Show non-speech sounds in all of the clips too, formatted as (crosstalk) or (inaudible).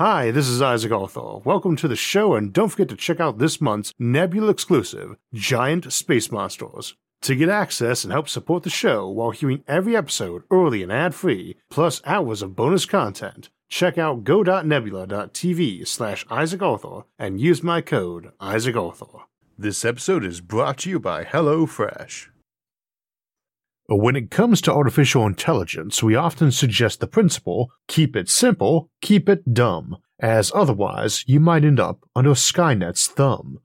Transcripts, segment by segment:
Hi, this is Isaac Arthur. Welcome to the show, and don't forget to check out this month's Nebula exclusive, Giant Space Monsters. To get access and help support the show while hearing every episode early and ad free, plus hours of bonus content, check out go.nebula.tv slash Isaac Arthur and use my code Isaac Arthur. This episode is brought to you by HelloFresh. But when it comes to artificial intelligence, we often suggest the principle keep it simple, keep it dumb, as otherwise you might end up under Skynet's thumb.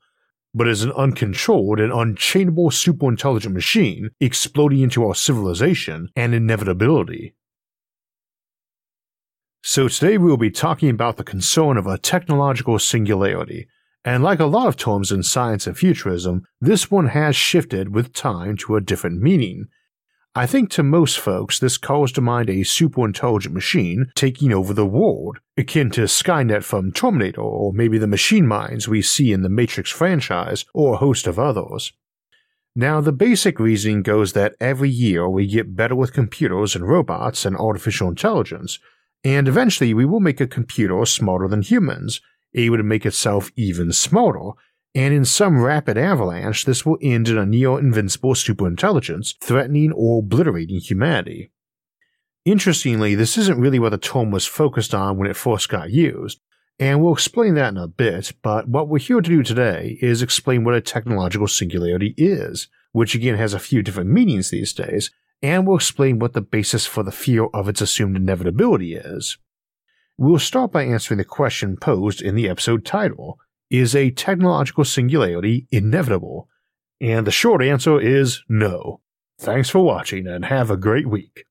But as an uncontrolled and unchainable superintelligent machine exploding into our civilization and inevitability. So today we will be talking about the concern of a technological singularity, and like a lot of terms in science and futurism, this one has shifted with time to a different meaning I think to most folks, this calls to mind a super intelligent machine taking over the world, akin to Skynet from Terminator, or maybe the machine minds we see in the Matrix franchise, or a host of others. Now, the basic reasoning goes that every year we get better with computers and robots and artificial intelligence, and eventually we will make a computer smarter than humans, able to make itself even smarter, and in some rapid avalanche, this will end in a near invincible superintelligence threatening or obliterating humanity. Interestingly, this isn't really what the term was focused on when it first got used, and we'll explain that in a bit, but what we're here to do today is explain what a technological singularity is, which again has a few different meanings these days, and we'll explain what the basis for the fear of its assumed inevitability is. We'll start by answering the question posed in the episode title is a technological singularity inevitable? And the short answer is no. Thanks for watching and have a great week.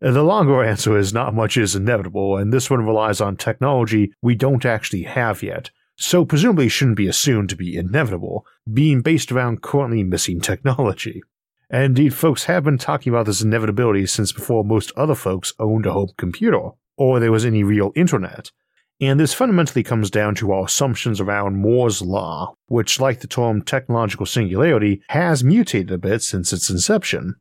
The longer answer is not much is inevitable, and this one relies on technology we don't actually have yet, so presumably shouldn't be assumed to be inevitable, being based around currently missing technology. And indeed, folks have been talking about this inevitability since before most other folks owned a home computer, or there was any real internet, and this fundamentally comes down to our assumptions around Moore's Law, which, like the term technological singularity, has mutated a bit since its inception.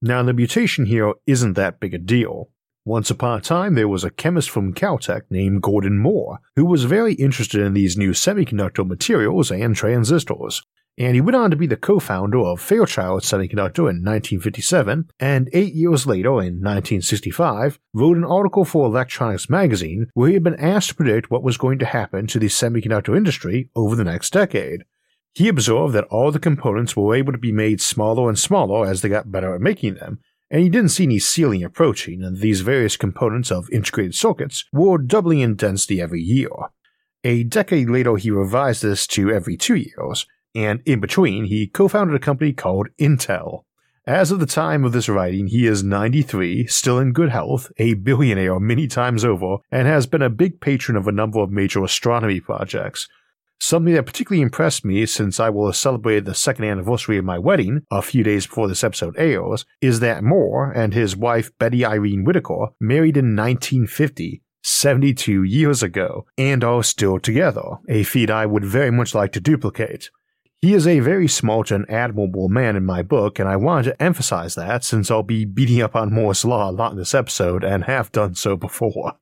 Now, the mutation here isn't that big a deal. Once upon a time, there was a chemist from Caltech named Gordon Moore who was very interested in these new semiconductor materials and transistors, and he went on to be the co-founder of Fairchild Semiconductor in 1957, and eight years later, in 1965, wrote an article for Electronics magazine where he had been asked to predict what was going to happen to the semiconductor industry over the next decade. He observed that all the components were able to be made smaller and smaller as they got better at making them, and he didn't see any ceiling approaching, and these various components of integrated circuits were doubling in density every year. A decade later, he revised this to every two years, and in between, he co founded a company called Intel. As of the time of this writing, he is 93, still in good health, a billionaire many times over, and has been a big patron of a number of major astronomy projects. Something that particularly impressed me since I will have celebrated the second anniversary of my wedding a few days before this episode airs is that Moore and his wife Betty Irene Whittaker married in 1950, 72 years ago, and are still together, a feat I would very much like to duplicate. He is a very smart and admirable man in my book, and I wanted to emphasize that since I'll be beating up on Moore's Law a lot in this episode and have done so before.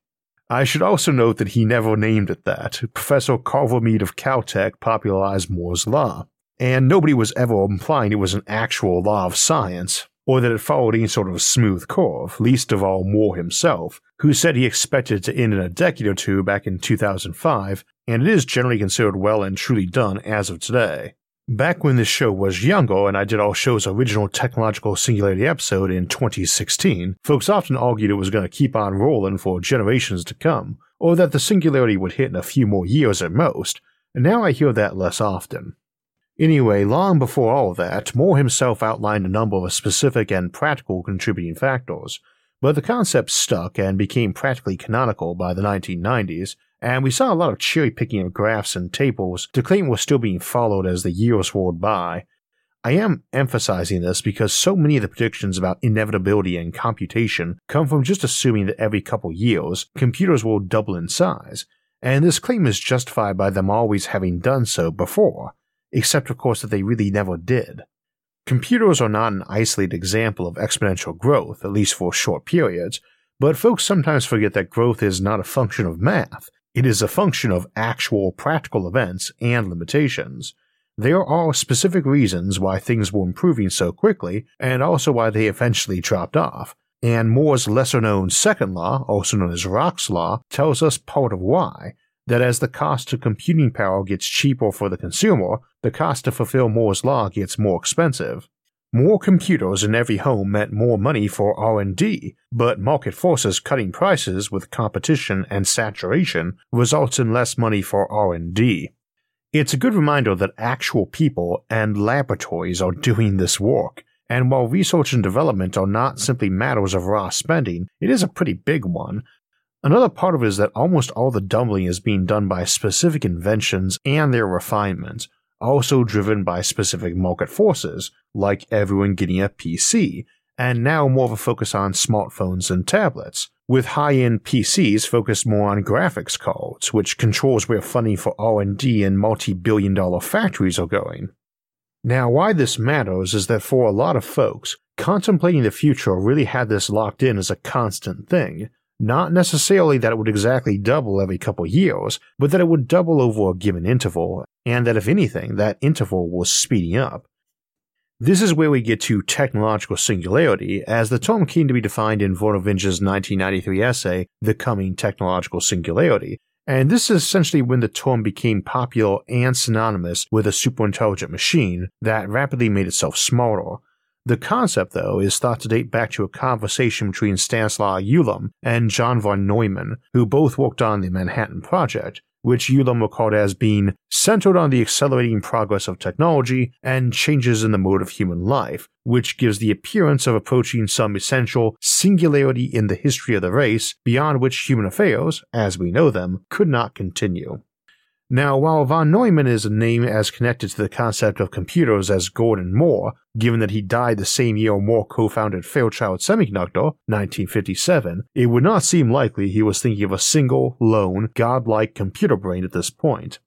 I should also note that he never named it that. Professor Carver Mead of Caltech popularized Moore's Law, and nobody was ever implying it was an actual law of science, or that it followed any sort of smooth curve, least of all Moore himself, who said he expected it to end in a decade or two back in 2005, and it is generally considered well and truly done as of today. Back when this show was younger and I did our show's original technological singularity episode in 2016, folks often argued it was going to keep on rolling for generations to come, or that the singularity would hit in a few more years at most, and now I hear that less often. Anyway, long before all that, Moore himself outlined a number of specific and practical contributing factors, but the concept stuck and became practically canonical by the 1990s, and we saw a lot of cherry picking of graphs and tables to claim was still being followed as the years rolled by. I am emphasizing this because so many of the predictions about inevitability and computation come from just assuming that every couple years computers will double in size, and this claim is justified by them always having done so before, except of course that they really never did. Computers are not an isolated example of exponential growth, at least for short periods, but folks sometimes forget that growth is not a function of math, It is a function of actual practical events and limitations. There are specific reasons why things were improving so quickly, and also why they eventually dropped off. And Moore's lesser known second law, also known as Rock's law, tells us part of why. That as the cost of computing power gets cheaper for the consumer, the cost to fulfill Moore's law gets more expensive. More computers in every home meant more money for R&D, but market forces cutting prices with competition and saturation results in less money for R&D. It's a good reminder that actual people and laboratories are doing this work, and while research and development are not simply matters of raw spending, it is a pretty big one. Another part of it is that almost all the doubling is being done by specific inventions and their refinement, also driven by specific market forces, like everyone getting a PC, and now more of a focus on smartphones and tablets, with high-end PCs focused more on graphics cards, which controls where funding for R&D and multi-billion dollar factories are going. Now, why this matters is that for a lot of folks, contemplating the future really had this locked in as a constant thing. Not necessarily that it would exactly double every couple years, but that it would double over a given interval, and that if anything, that interval was speeding up. This is where we get to technological singularity, as the term came to be defined in Vernor Vinge's 1993 essay, The Coming Technological Singularity, and this is essentially when the term became popular and synonymous with a superintelligent machine that rapidly made itself smarter. The concept, though, is thought to date back to a conversation between Stanislaw Ulam and John von Neumann, who both worked on the Manhattan Project, which Ulam recalled as being centered on the accelerating progress of technology and changes in the mode of human life, which gives the appearance of approaching some essential singularity in the history of the race beyond which human affairs, as we know them, could not continue. Now, while von Neumann is a name as connected to the concept of computers as Gordon Moore, given that he died the same year Moore co founded Fairchild Semiconductor, 1957, it would not seem likely he was thinking of a single, lone, godlike computer brain at this point.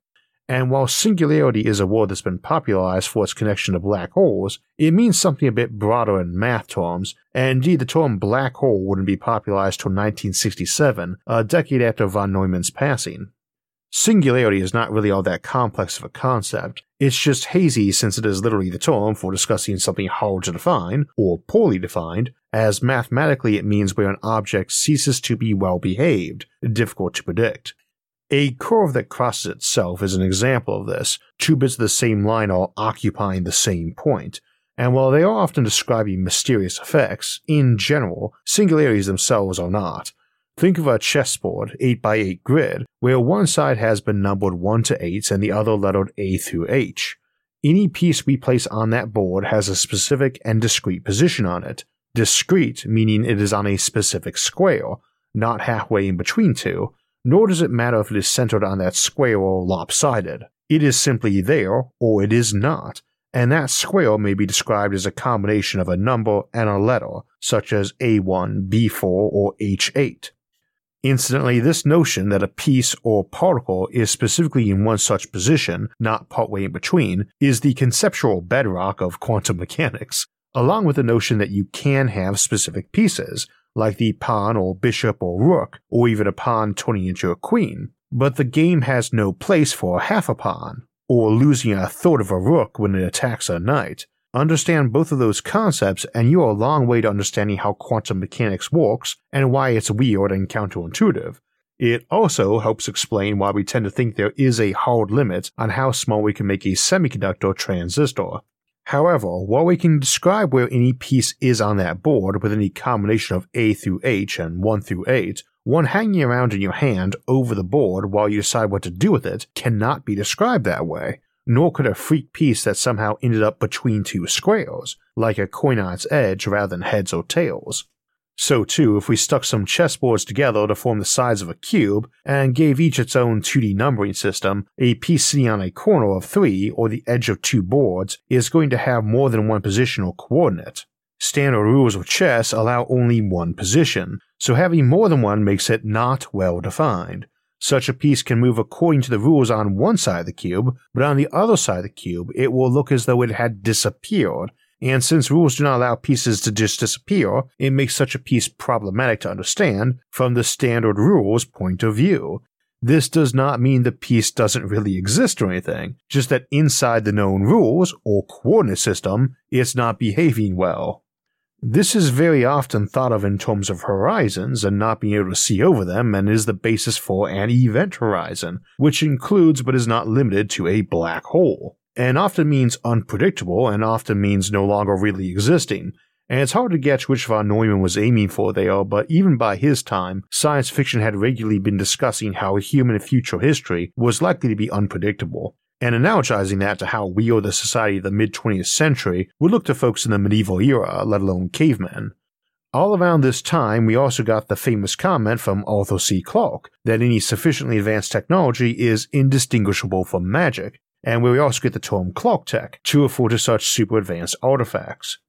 And while singularity is a word that's been popularized for its connection to black holes, it means something a bit broader in math terms, and indeed the term black hole wouldn't be popularized till 1967, a decade after von Neumann's passing. Singularity is not really all that complex of a concept, it's just hazy since it is literally the term for discussing something hard to define, or poorly defined, as mathematically it means where an object ceases to be well behaved, difficult to predict. A curve that crosses itself is an example of this. Two bits of the same line are occupying the same point. And while they are often describing mysterious effects, in general, singularities themselves are not. Think of a chessboard 8x8 grid where one side has been numbered 1 to 8 and the other lettered A through H. Any piece we place on that board has a specific and discrete position on it. Discrete meaning it is on a specific square, not halfway in between two, nor does it matter if it is centered on that square or lopsided. It is simply there or it is not, and that square may be described as a combination of a number and a letter, such as A1, B4, or H8. Incidentally, this notion that a piece or particle is specifically in one such position, not partway in between, is the conceptual bedrock of quantum mechanics, along with the notion that you can have specific pieces, like the pawn or bishop or rook, or even a pawn turning into a queen, but the game has no place for half a pawn, or losing a third of a rook when it attacks a knight, Understand both of those concepts, and you're a long way to understanding how quantum mechanics works and why it's weird and counterintuitive. It also helps explain why we tend to think there is a hard limit on how small we can make a semiconductor transistor. However, while we can describe where any piece is on that board with any combination of A through H and 1 through 8, one hanging around in your hand over the board while you decide what to do with it cannot be described that way nor could a freak piece that somehow ended up between two squares, like a coin on its edge rather than heads or tails. So, too, if we stuck some chessboards together to form the size of a cube and gave each its own 2D numbering system, a piece sitting on a corner of three or the edge of two boards is going to have more than one position or coordinate. Standard rules of chess allow only one position, so having more than one makes it not well defined. Such a piece can move according to the rules on one side of the cube, but on the other side of the cube, it will look as though it had disappeared. And since rules do not allow pieces to just disappear, it makes such a piece problematic to understand from the standard rules point of view. This does not mean the piece doesn't really exist or anything, just that inside the known rules, or coordinate system, it's not behaving well. This is very often thought of in terms of horizons and not being able to see over them, and is the basis for an event horizon, which includes but is not limited to a black hole and often means unpredictable and often means no longer really existing. And it's hard to guess which von Neumann was aiming for there, but even by his time, science fiction had regularly been discussing how human future history was likely to be unpredictable, and analogizing that to how we or the society of the mid 20th century would look to folks in the medieval era, let alone cavemen. All around this time, we also got the famous comment from Arthur C. Clarke that any sufficiently advanced technology is indistinguishable from magic, and where we also get the term Clarke Tech to refer to such super advanced artifacts.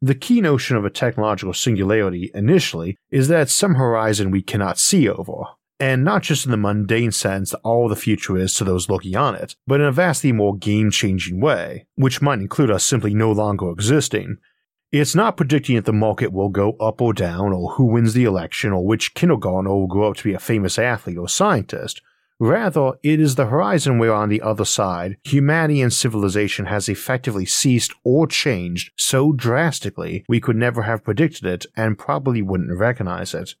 The key notion of a technological singularity initially is that it's some horizon we cannot see over, and not just in the mundane sense that all the future is to those looking on it, but in a vastly more game changing way, which might include us simply no longer existing. It's not predicting if the market will go up or down, or who wins the election, or which kindergartner will grow up to be a famous athlete or scientist, Rather, it is the horizon where on the other side, humanity and civilization has effectively ceased or changed so drastically we could never have predicted it and probably wouldn't recognize it.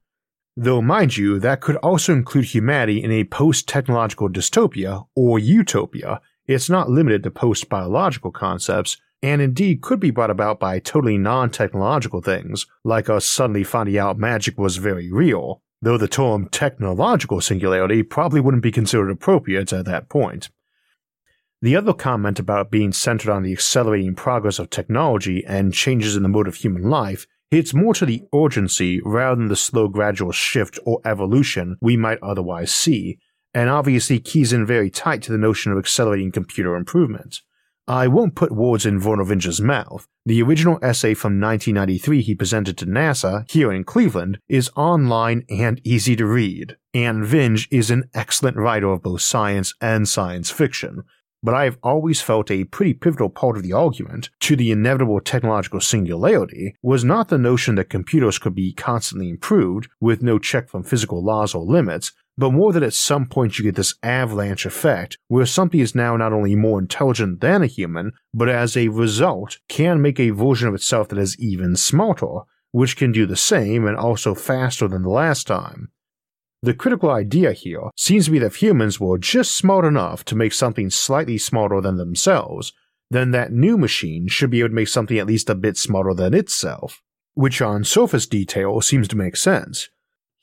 Though, mind you, that could also include humanity in a post technological dystopia or utopia. It's not limited to post biological concepts, and indeed could be brought about by totally non technological things, like us suddenly finding out magic was very real, though the term technological singularity probably wouldn't be considered appropriate at that point. The other comment about being centered on the accelerating progress of technology and changes in the mode of human life hits more to the urgency rather than the slow gradual shift or evolution we might otherwise see, and obviously keys in very tight to the notion of accelerating computer improvement. I won't put words in Vernor Vinge's mouth. The original essay from 1993 he presented to NASA here in Cleveland is online and easy to read, and Vinge is an excellent writer of both science and science fiction. But I have always felt a pretty pivotal part of the argument to the inevitable technological singularity was not the notion that computers could be constantly improved with no check from physical laws or limits, but more that at some point you get this avalanche effect where something is now not only more intelligent than a human, but as a result can make a version of itself that is even smarter, which can do the same and also faster than the last time. The critical idea here seems to be that if humans were just smart enough to make something slightly smarter than themselves, then that new machine should be able to make something at least a bit smarter than itself, which on surface detail seems to make sense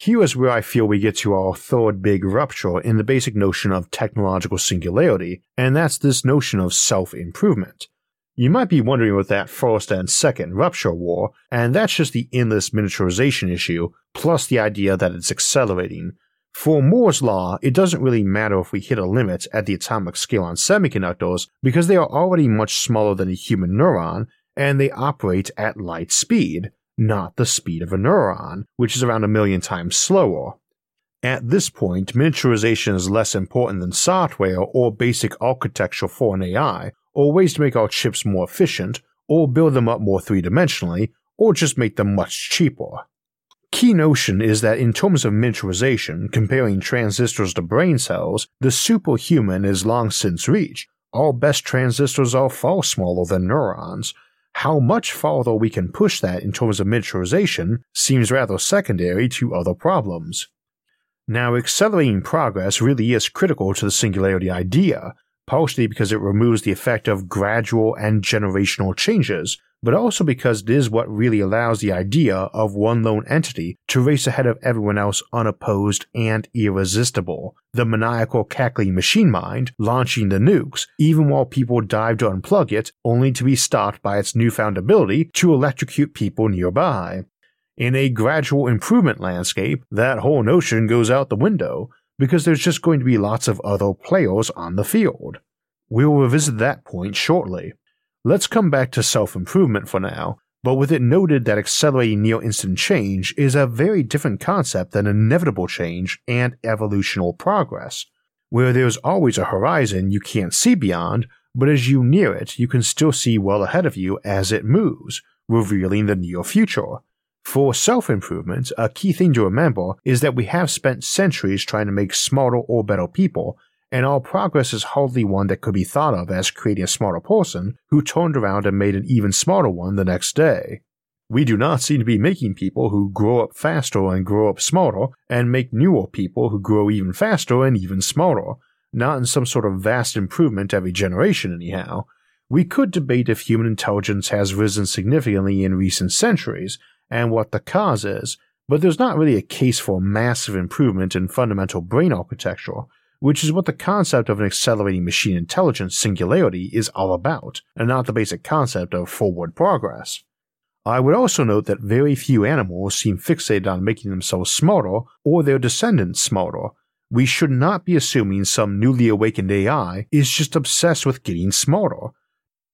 here is where I feel we get to our third big rupture in the basic notion of technological singularity, and that's this notion of self improvement. You might be wondering what that first and second rupture war, and that's just the endless miniaturization issue, plus the idea that it's accelerating. For Moore's law, it doesn't really matter if we hit a limit at the atomic scale on semiconductors because they are already much smaller than a human neuron and they operate at light speed not the speed of a neuron, which is around a million times slower. At this point, miniaturization is less important than software or basic architecture for an AI, or ways to make our chips more efficient, or build them up more three dimensionally, or just make them much cheaper. Key notion is that in terms of miniaturization, comparing transistors to brain cells, the superhuman is long since reached. Our best transistors are far smaller than neurons, how much farther we can push that in terms of miniaturization seems rather secondary to other problems. Now, accelerating progress really is critical to the singularity idea, partially because it removes the effect of gradual and generational changes, but also because it is what really allows the idea of one lone entity to race ahead of everyone else unopposed and irresistible. The maniacal cackling machine mind launching the nukes, even while people dive to unplug it, only to be stopped by its newfound ability to electrocute people nearby. In a gradual improvement landscape, that whole notion goes out the window, because there's just going to be lots of other players on the field. We'll revisit that point shortly. Let's come back to self improvement for now, but with it noted that accelerating near instant change is a very different concept than inevitable change and evolutional progress, where there's always a horizon you can't see beyond, but as you near it, you can still see well ahead of you as it moves, revealing the near future. For self improvement, a key thing to remember is that we have spent centuries trying to make smarter or better people, and our progress is hardly one that could be thought of as creating a smarter person who turned around and made an even smarter one the next day. We do not seem to be making people who grow up faster and grow up smarter, and make newer people who grow even faster and even smarter, not in some sort of vast improvement every generation, anyhow. We could debate if human intelligence has risen significantly in recent centuries, and what the cause is, but there's not really a case for massive improvement in fundamental brain architecture, which is what the concept of an accelerating machine intelligence singularity is all about, and not the basic concept of forward progress. I would also note that very few animals seem fixated on making themselves smarter or their descendants smarter. We should not be assuming some newly awakened AI is just obsessed with getting smarter.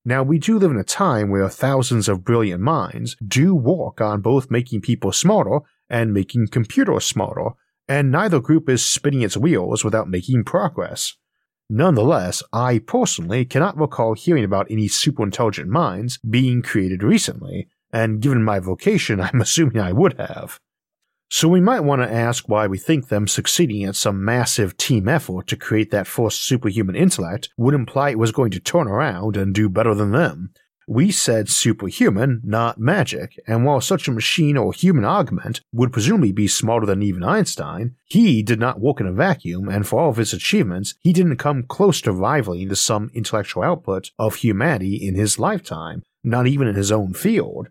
Now, we do live in a time where thousands of brilliant minds do work on both making people smarter and making computers smarter, and neither group is spinning its wheels without making progress. Nonetheless, I personally cannot recall hearing about any superintelligent minds being created recently, and given my vocation, (laughs) I'm assuming I would have. So we might want to ask why we think them succeeding at some massive team effort to create that first superhuman intellect would imply it was going to turn around and do better than them. We said superhuman, not magic, and while such a machine or human augment would presumably be smarter than even Einstein, he did not work in a vacuum, and for all of his achievements, he didn't come close to rivaling the sum intellectual output of humanity in his lifetime, not even in his own field.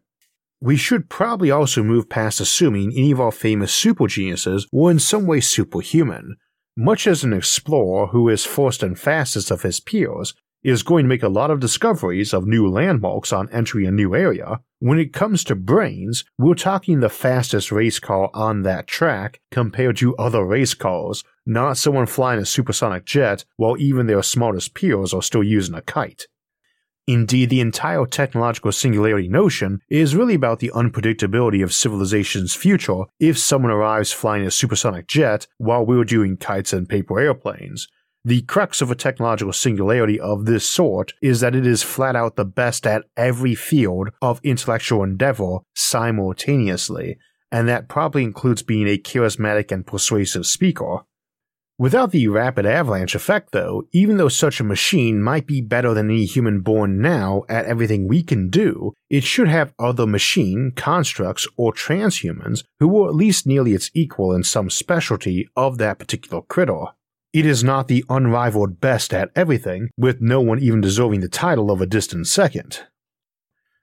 We should probably also move past assuming any of our famous super geniuses were in some way superhuman. Much as an explorer who is first and fastest of his peers is going to make a lot of discoveries of new landmarks on entering a new area, when it comes to brains, we're talking the fastest race car on that track compared to other race cars, not someone flying a supersonic jet while even their smartest peers are still using a kite. Indeed, the entire technological singularity notion is really about the unpredictability of civilization's future if someone arrives flying a supersonic jet while we're doing kites and paper airplanes. The crux of a technological singularity of this sort is that it is flat out the best at every field of intellectual endeavor simultaneously, and that probably includes being a charismatic and persuasive speaker. Without the rapid avalanche effect, though, even though such a machine might be better than any human born now at everything we can do, it should have other machine, constructs, or transhumans who are at least nearly its equal in some specialty of that particular critter. It is not the unrivaled best at everything, with no one even deserving the title of a distant second.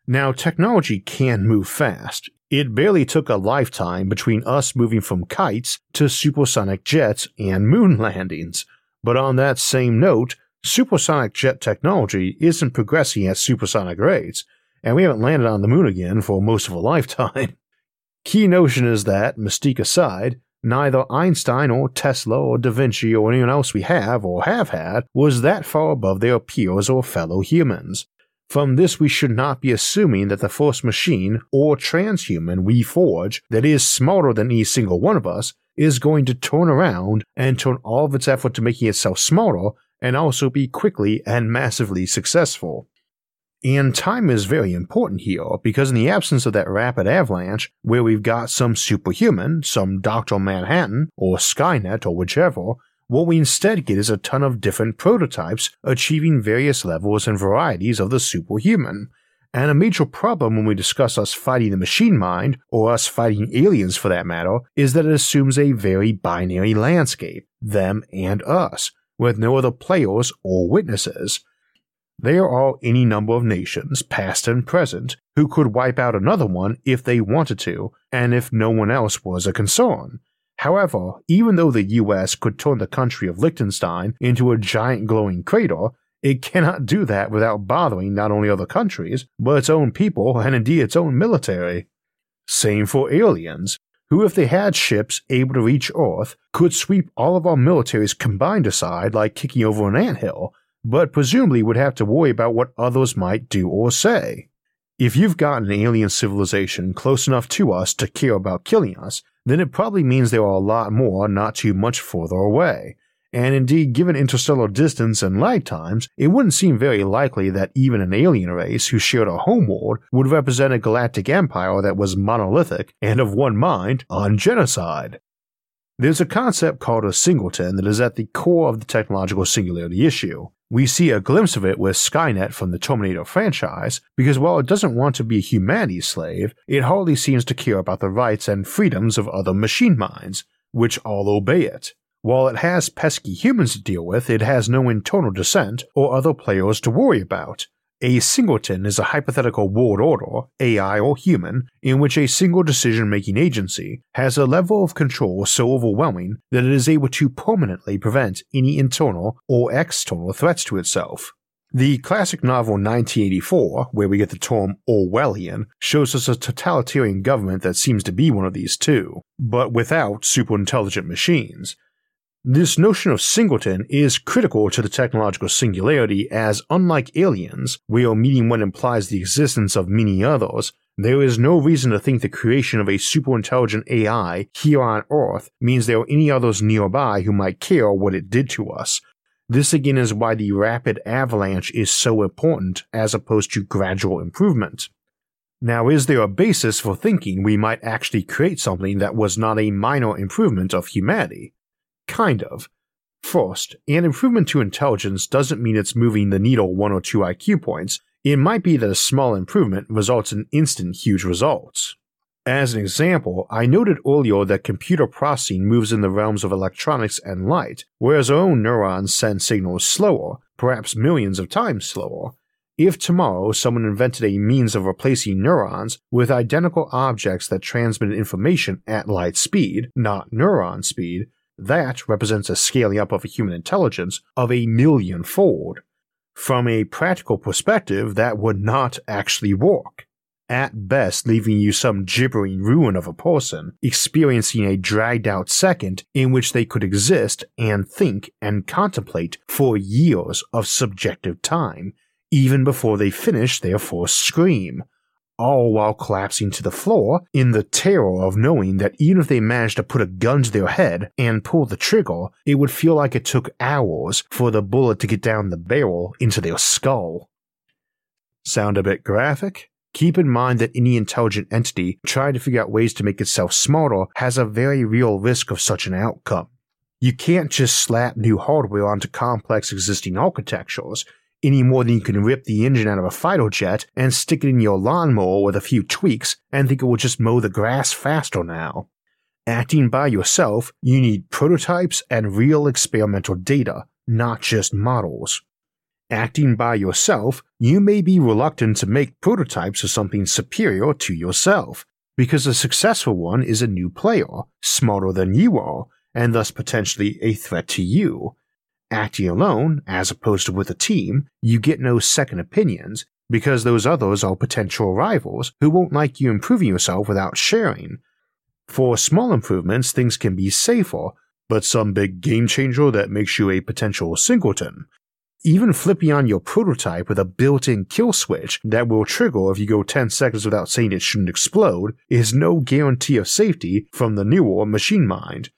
Now, technology can move fast, it barely took a lifetime between us moving from kites to supersonic jets and moon (laughs) landings. But on that same note, supersonic jet technology isn't progressing at supersonic rates, and we haven't landed on the moon again for most of a (laughs) lifetime. Key notion is that, mystique aside, neither Einstein or Tesla or Da Vinci or anyone else we have or have had was that far above their peers or fellow humans. From this, we should not be assuming that the first machine or transhuman we forge that is smarter than any single one of us is going to turn around and turn all of its effort to making itself smarter and also be quickly and massively successful. And time is very important here because, in the absence of that rapid avalanche, where we've got some superhuman, some Dr. Manhattan, or Skynet, or whichever, what we instead get is a ton of different prototypes achieving various levels and varieties of the superhuman. And a major problem when we discuss us fighting the machine mind, or us fighting aliens for that matter, is that it assumes a very binary landscape, them and us, with no other players or witnesses. There are any number of nations, past and present, who could wipe out another one if they wanted to, and if no one else was a concern. However, even though the US could turn the country of Liechtenstein into a giant glowing crater, it cannot do that without bothering not only other countries, but its own people and indeed its own military. Same for aliens, who, if they had ships able to reach Earth, could sweep all of our militaries combined aside like kicking over an anthill, but presumably would have to worry about what others might do or say. If you've got an alien civilization close enough to us to care about killing us, then it probably means there are a lot more not too much further away. and indeed, given interstellar distance and light times, it wouldn't seem very likely that even an alien race who shared a homeworld would represent a galactic empire that was monolithic and of one mind on genocide. There's a concept called a singleton that is at the core of the technological singularity issue. We see a glimpse of it with Skynet from the Terminator franchise, because while it doesn't want to be humanity's slave, it hardly seems to care about the rights and freedoms of other machine minds, which all obey it. While it has pesky humans to deal with, it has no internal dissent or other players to worry about. A singleton is a hypothetical world order, AI or human, in which a single decision making agency has a level of control so overwhelming that it is able to permanently prevent any internal or external threats to itself. The classic novel 1984, where we get the term Orwellian, shows us a totalitarian government that seems to be one of these too, but without superintelligent machines, this notion of singleton is critical to the technological singularity as, unlike aliens, where meeting one implies the existence of many others, there is no reason to think the creation of a superintelligent AI here on Earth means there are any others nearby who might care what it did to us. This again is why the rapid avalanche is so important as opposed to gradual improvement. Now, is there a basis for thinking we might actually create something that was not a minor improvement of humanity? Kind of. First, an improvement to intelligence doesn't mean it's moving the needle one or two IQ points, it might be that a small improvement results in instant huge results. As an example, I noted earlier that computer processing moves in the realms of electronics and light, whereas our own neurons send signals slower, perhaps millions of times slower. If tomorrow someone invented a means of replacing neurons with identical objects that transmit information at light speed, not neuron speed, that represents a scaling up of a human intelligence of a million fold. From a practical perspective, that would not actually work. At best, leaving you some gibbering ruin of a person, experiencing a dragged out second in which they could exist and think and contemplate for years of subjective time, even before they finish their first scream, all while collapsing to the floor in the terror of knowing that even if they managed to put a gun to their head and pull the trigger, it would feel like it took hours for the bullet to get down the barrel into their skull. Sound a bit graphic? Keep in mind that any intelligent entity trying to figure out ways to make itself smarter has a very real risk of such an outcome. You can't just slap new hardware onto complex existing architectures any more than you can rip the engine out of a fighter jet and stick it in your lawnmower with a few tweaks and think it will just mow the grass faster now. Acting by yourself, you need prototypes and real experimental data, not just models. Acting by yourself, you may be reluctant to make prototypes of something superior to yourself, because a successful one is a new player, smarter than you are, and thus potentially a threat to you, Acting alone, as opposed to with a team, you get no second opinions because those others are potential rivals who won't like you improving yourself without sharing. For small improvements, things can be safer, but some big game changer that makes you a potential singleton. Even flipping on your prototype with a built in kill switch that will trigger if you go 10 seconds without saying it shouldn't explode is no guarantee of safety from the newer machine mind.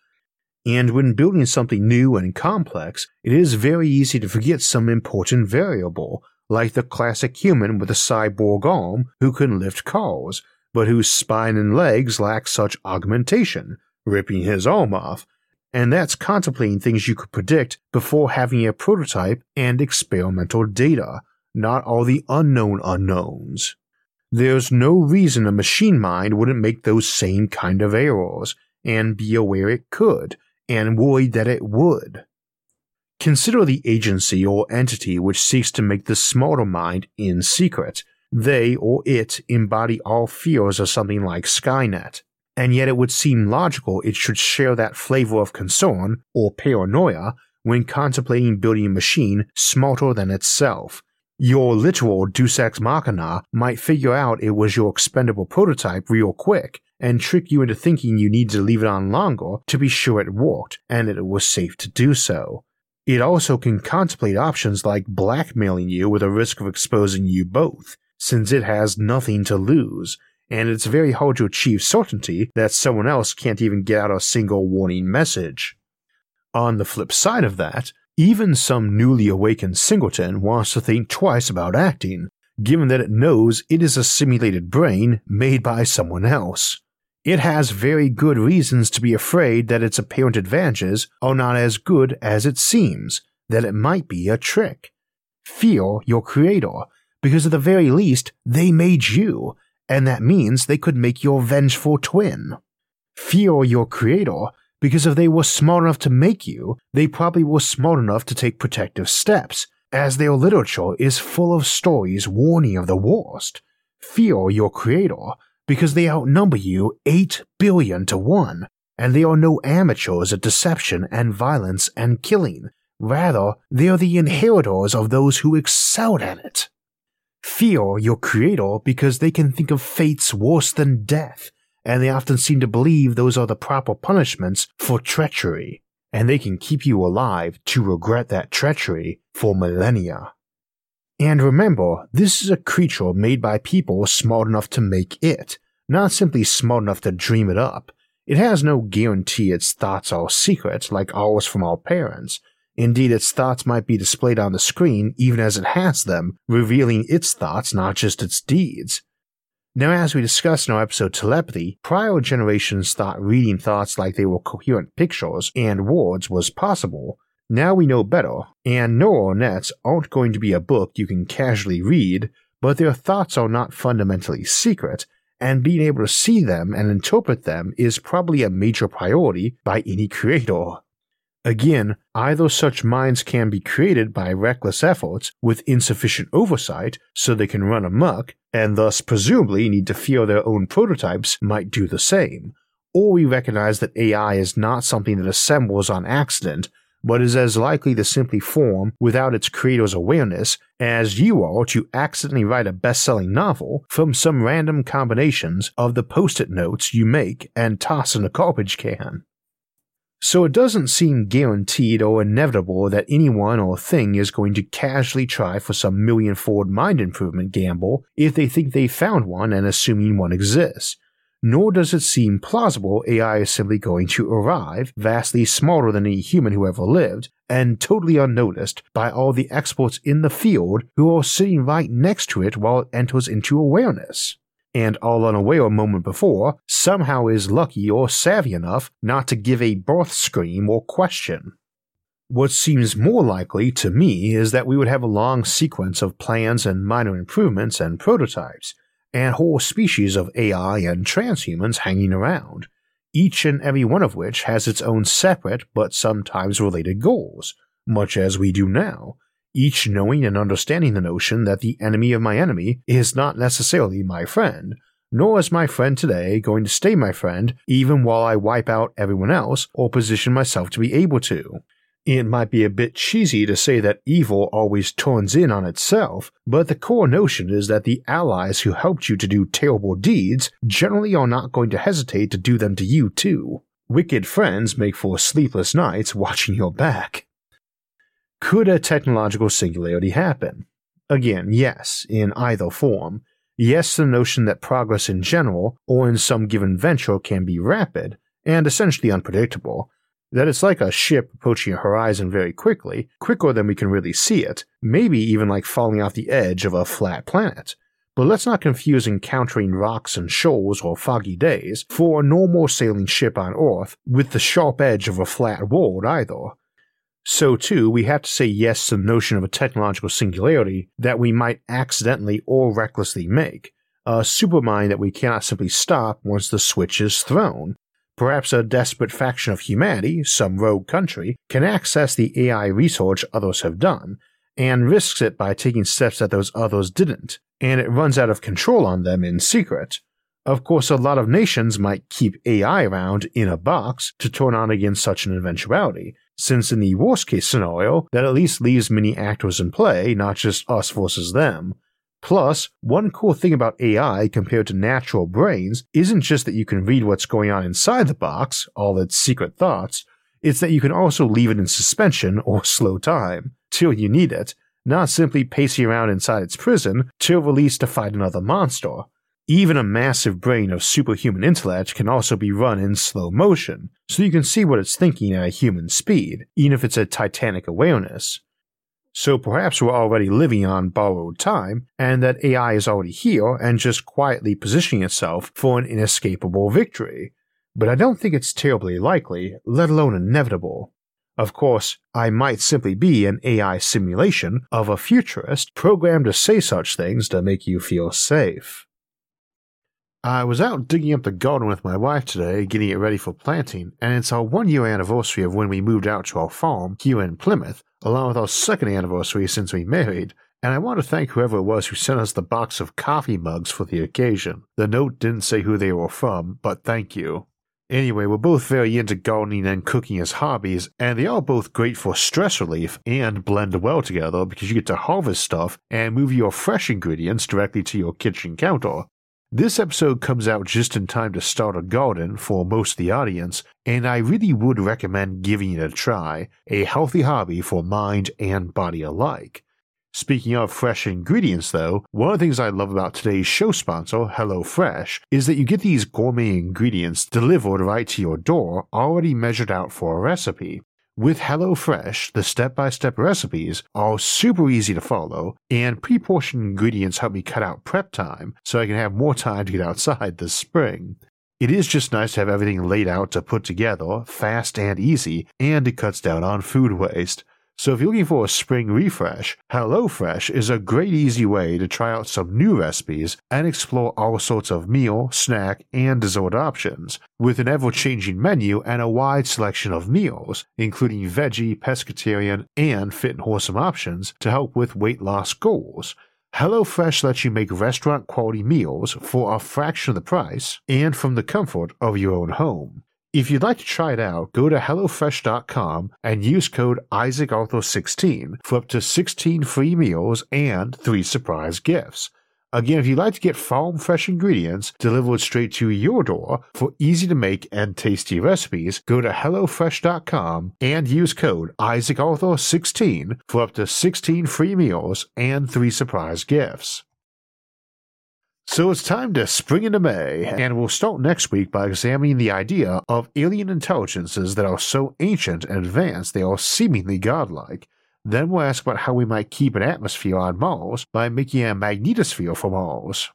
And when building something new and complex, it is very easy to forget some important variable, like the classic human with a cyborg arm who can lift cars, but whose spine and legs lack such augmentation, ripping his arm off. And that's contemplating things you could predict before having a prototype and experimental data, not all the unknown unknowns. There's no reason a machine mind wouldn't make those same kind of errors, and be aware it could, and worried that it would. Consider the agency or entity which seeks to make the smarter mind in secret. They or it embody all fears of something like Skynet, and yet it would seem logical it should share that flavor of concern or paranoia when contemplating building a machine smarter than itself. Your literal Deus Ex Machina might figure out it was your expendable prototype real quick and trick you into thinking you need to leave it on longer to be sure it worked and that it was safe to do so. It also can contemplate options like blackmailing you with a risk of exposing you both, since it has nothing to lose, and it's very hard to achieve certainty that someone else can't even get out a single warning message. On the flip side of that, even some newly awakened singleton wants to think twice about acting, given that it knows it is a simulated brain made by someone else. It has very good reasons to be afraid that its apparent advantages are not as good as it seems, that it might be a trick. Fear your creator, because at the very least, they made you, and that means they could make your vengeful twin. Fear your creator, because if they were smart enough to make you, they probably were smart enough to take protective steps, as their literature is full of stories warning of the worst. Fear your creator, because they outnumber you 8 billion to 1, and they are no amateurs at deception and violence and killing. Rather, they are the inheritors of those who excelled at it. Fear your creator because they can think of fates worse than death, and they often seem to believe those are the proper punishments for treachery, and they can keep you alive to regret that treachery for millennia. And remember, this is a creature made by people smart enough to make it, not simply smart enough to dream it up. It has no guarantee its thoughts are secret like ours from our parents. Indeed, its thoughts might be displayed on the screen even as it has them, revealing its thoughts, not just its deeds. Now, as we discussed in our episode Telepathy, prior generations thought reading thoughts like they were coherent pictures and words was possible. Now we know better, and neural nets aren't going to be a book you can casually read, but their thoughts are not fundamentally secret, and being able to see them and interpret them is probably a major priority by any creator. Again, either such minds can be created by reckless efforts with insufficient oversight so they can run amok, and thus presumably need to fear their own prototypes might do the same, or we recognize that AI is not something that assembles on accident, but is as likely to simply form without its creator's awareness as you are to accidentally write a best selling novel from some random combinations of the post it notes you make and toss in a garbage can. So it doesn't seem guaranteed or inevitable that anyone or thing is going to casually try for some million fold mind improvement gamble if they think they found one and assuming one exists. Nor does it seem plausible AI is simply going to arrive, vastly smarter than any human who ever lived, and totally unnoticed by all the experts in the field who are sitting right next to it while it enters into awareness and all unaware a moment before, somehow is lucky or savvy enough not to give a birth scream or question. What seems more likely to me is that we would have a long sequence of plans and minor improvements and prototypes, and whole species of AI and transhumans hanging around, each and every one of which has its own separate but sometimes related goals, much as we do now, each knowing and understanding the notion that the enemy of my enemy is not necessarily my friend, nor is my friend today going to stay my friend even while I wipe out everyone else or position myself to be able to. It might be a bit cheesy to say that evil always turns in on itself, but the core notion is that the allies who helped you to do terrible deeds generally are not going to hesitate to do them to you too. Wicked friends make for sleepless nights watching your back. Could a technological singularity happen? Again, yes, in either form. Yes, the notion that progress in general, or in some given venture, can be rapid, and essentially unpredictable. That it's like a ship approaching a horizon very quickly, quicker than we can really see it, maybe even like falling off the edge of a flat planet. But let's not confuse encountering rocks and shoals or foggy days for a normal sailing ship on Earth with the sharp edge of a flat world either. So, too, we have to say yes to the notion of a technological singularity that we might accidentally or recklessly make, a supermind that we cannot simply stop once the switch is thrown. Perhaps a desperate faction of humanity, some rogue country, can access the AI research others have done, and risks it by taking steps that those others didn't, and it runs out of control on them in secret. Of course, a lot of nations might keep AI around in a box to turn on against such an eventuality, since in the worst case scenario, that at least leaves many actors in play, not just us versus them. Plus, one cool thing about AI compared to natural brains isn't just that you can read what's going on inside the box, all its secret thoughts, it's that you can also leave it in suspension (laughs) or slow time, till you need it, not simply pacing around inside its prison till released to fight another monster. Even a massive brain of superhuman intellect can also be run in slow motion, so you can see what it's thinking at a human speed, even if it's a titanic awareness. So perhaps we're already living on borrowed time, and that AI is already here and just quietly positioning itself for an inescapable victory. But I don't think it's terribly likely, let alone inevitable. Of course, I might simply be an AI simulation of a futurist programmed to say such things to make you feel safe. I was out digging up the garden with my wife today, getting it ready for planting, and it's our one year anniversary of when we moved out to our farm here in Plymouth, along with our second anniversary since we married. And I want to thank whoever it was who sent us the box of coffee mugs for the occasion. The note didn't say who they were from, but thank you. Anyway, we're both very into gardening and cooking as hobbies, and they are both great for stress relief and blend well together because you get to harvest stuff and move your fresh ingredients directly to your kitchen counter. This episode comes out just in time to start a garden for most of the audience, and I really would recommend giving it a try, a healthy hobby for mind and body alike. Speaking of fresh ingredients, though, one of the things I love about today's show sponsor, HelloFresh, is that you get these gourmet ingredients delivered right to your door, already measured out for a recipe. With HelloFresh, the step by step recipes are super easy to follow, and pre portioned ingredients help me cut out prep time so I can have more time to get outside this spring. It is just nice to have everything laid out to put together, fast and easy, and it cuts down on food waste. So if you're looking for a spring refresh, HelloFresh is a great easy way to try out some new recipes and explore all sorts of meal, snack, and dessert options, with an ever-changing menu and a wide selection of meals, including veggie, pescatarian, and fit and wholesome options to help with weight loss goals. HelloFresh lets you make restaurant quality meals for a fraction of the price and from the comfort of your own home. If you'd like to try it out, go to HelloFresh.com and use code IsaacArthur16 for up to 16 free meals and 3 surprise gifts. Again, if you'd like to get farm fresh ingredients delivered straight to your door for easy to make and tasty recipes, go to HelloFresh.com and use code IsaacArthur16 for up to 16 free meals and 3 surprise gifts. So it's time to spring into May, and we'll start next week by examining the idea of alien intelligences that are so ancient and advanced they are seemingly godlike. Then we'll ask about how we might keep an atmosphere on Mars by making a magnetosphere for Mars.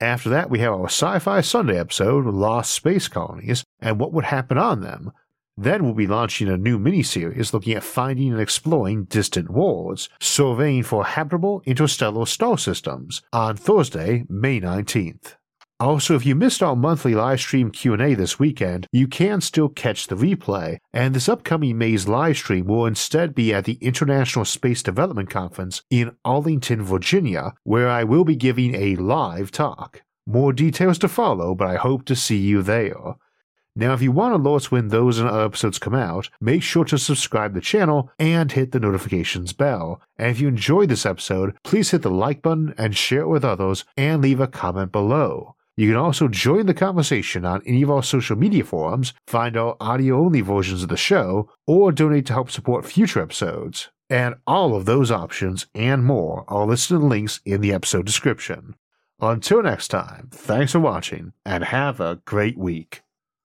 After that, we have our Sci Fi Sunday episode, Lost Space Colonies, and what would happen on them, then we'll be launching a new miniseries looking at finding and exploring distant worlds, surveying for habitable interstellar star systems on Thursday, May 19th. Also, if you missed our monthly live stream Q&A this weekend, you can still catch the replay, and this upcoming May's live stream will instead be at the International Space Development Conference in Arlington, Virginia, where I will be giving a live talk. More details to follow, but I hope to see you there. Now, if you want alerts when those and other episodes come out, make sure to subscribe to the channel and hit the notifications bell. And if you enjoyed this episode, please hit the like button and share it with others and leave a comment below. You can also join the conversation on any of our social media forums, find our audio only versions of the show, or donate to help support future episodes. And all of those options and more are listed in links in the episode description. Until next time, thanks for watching and have a great week.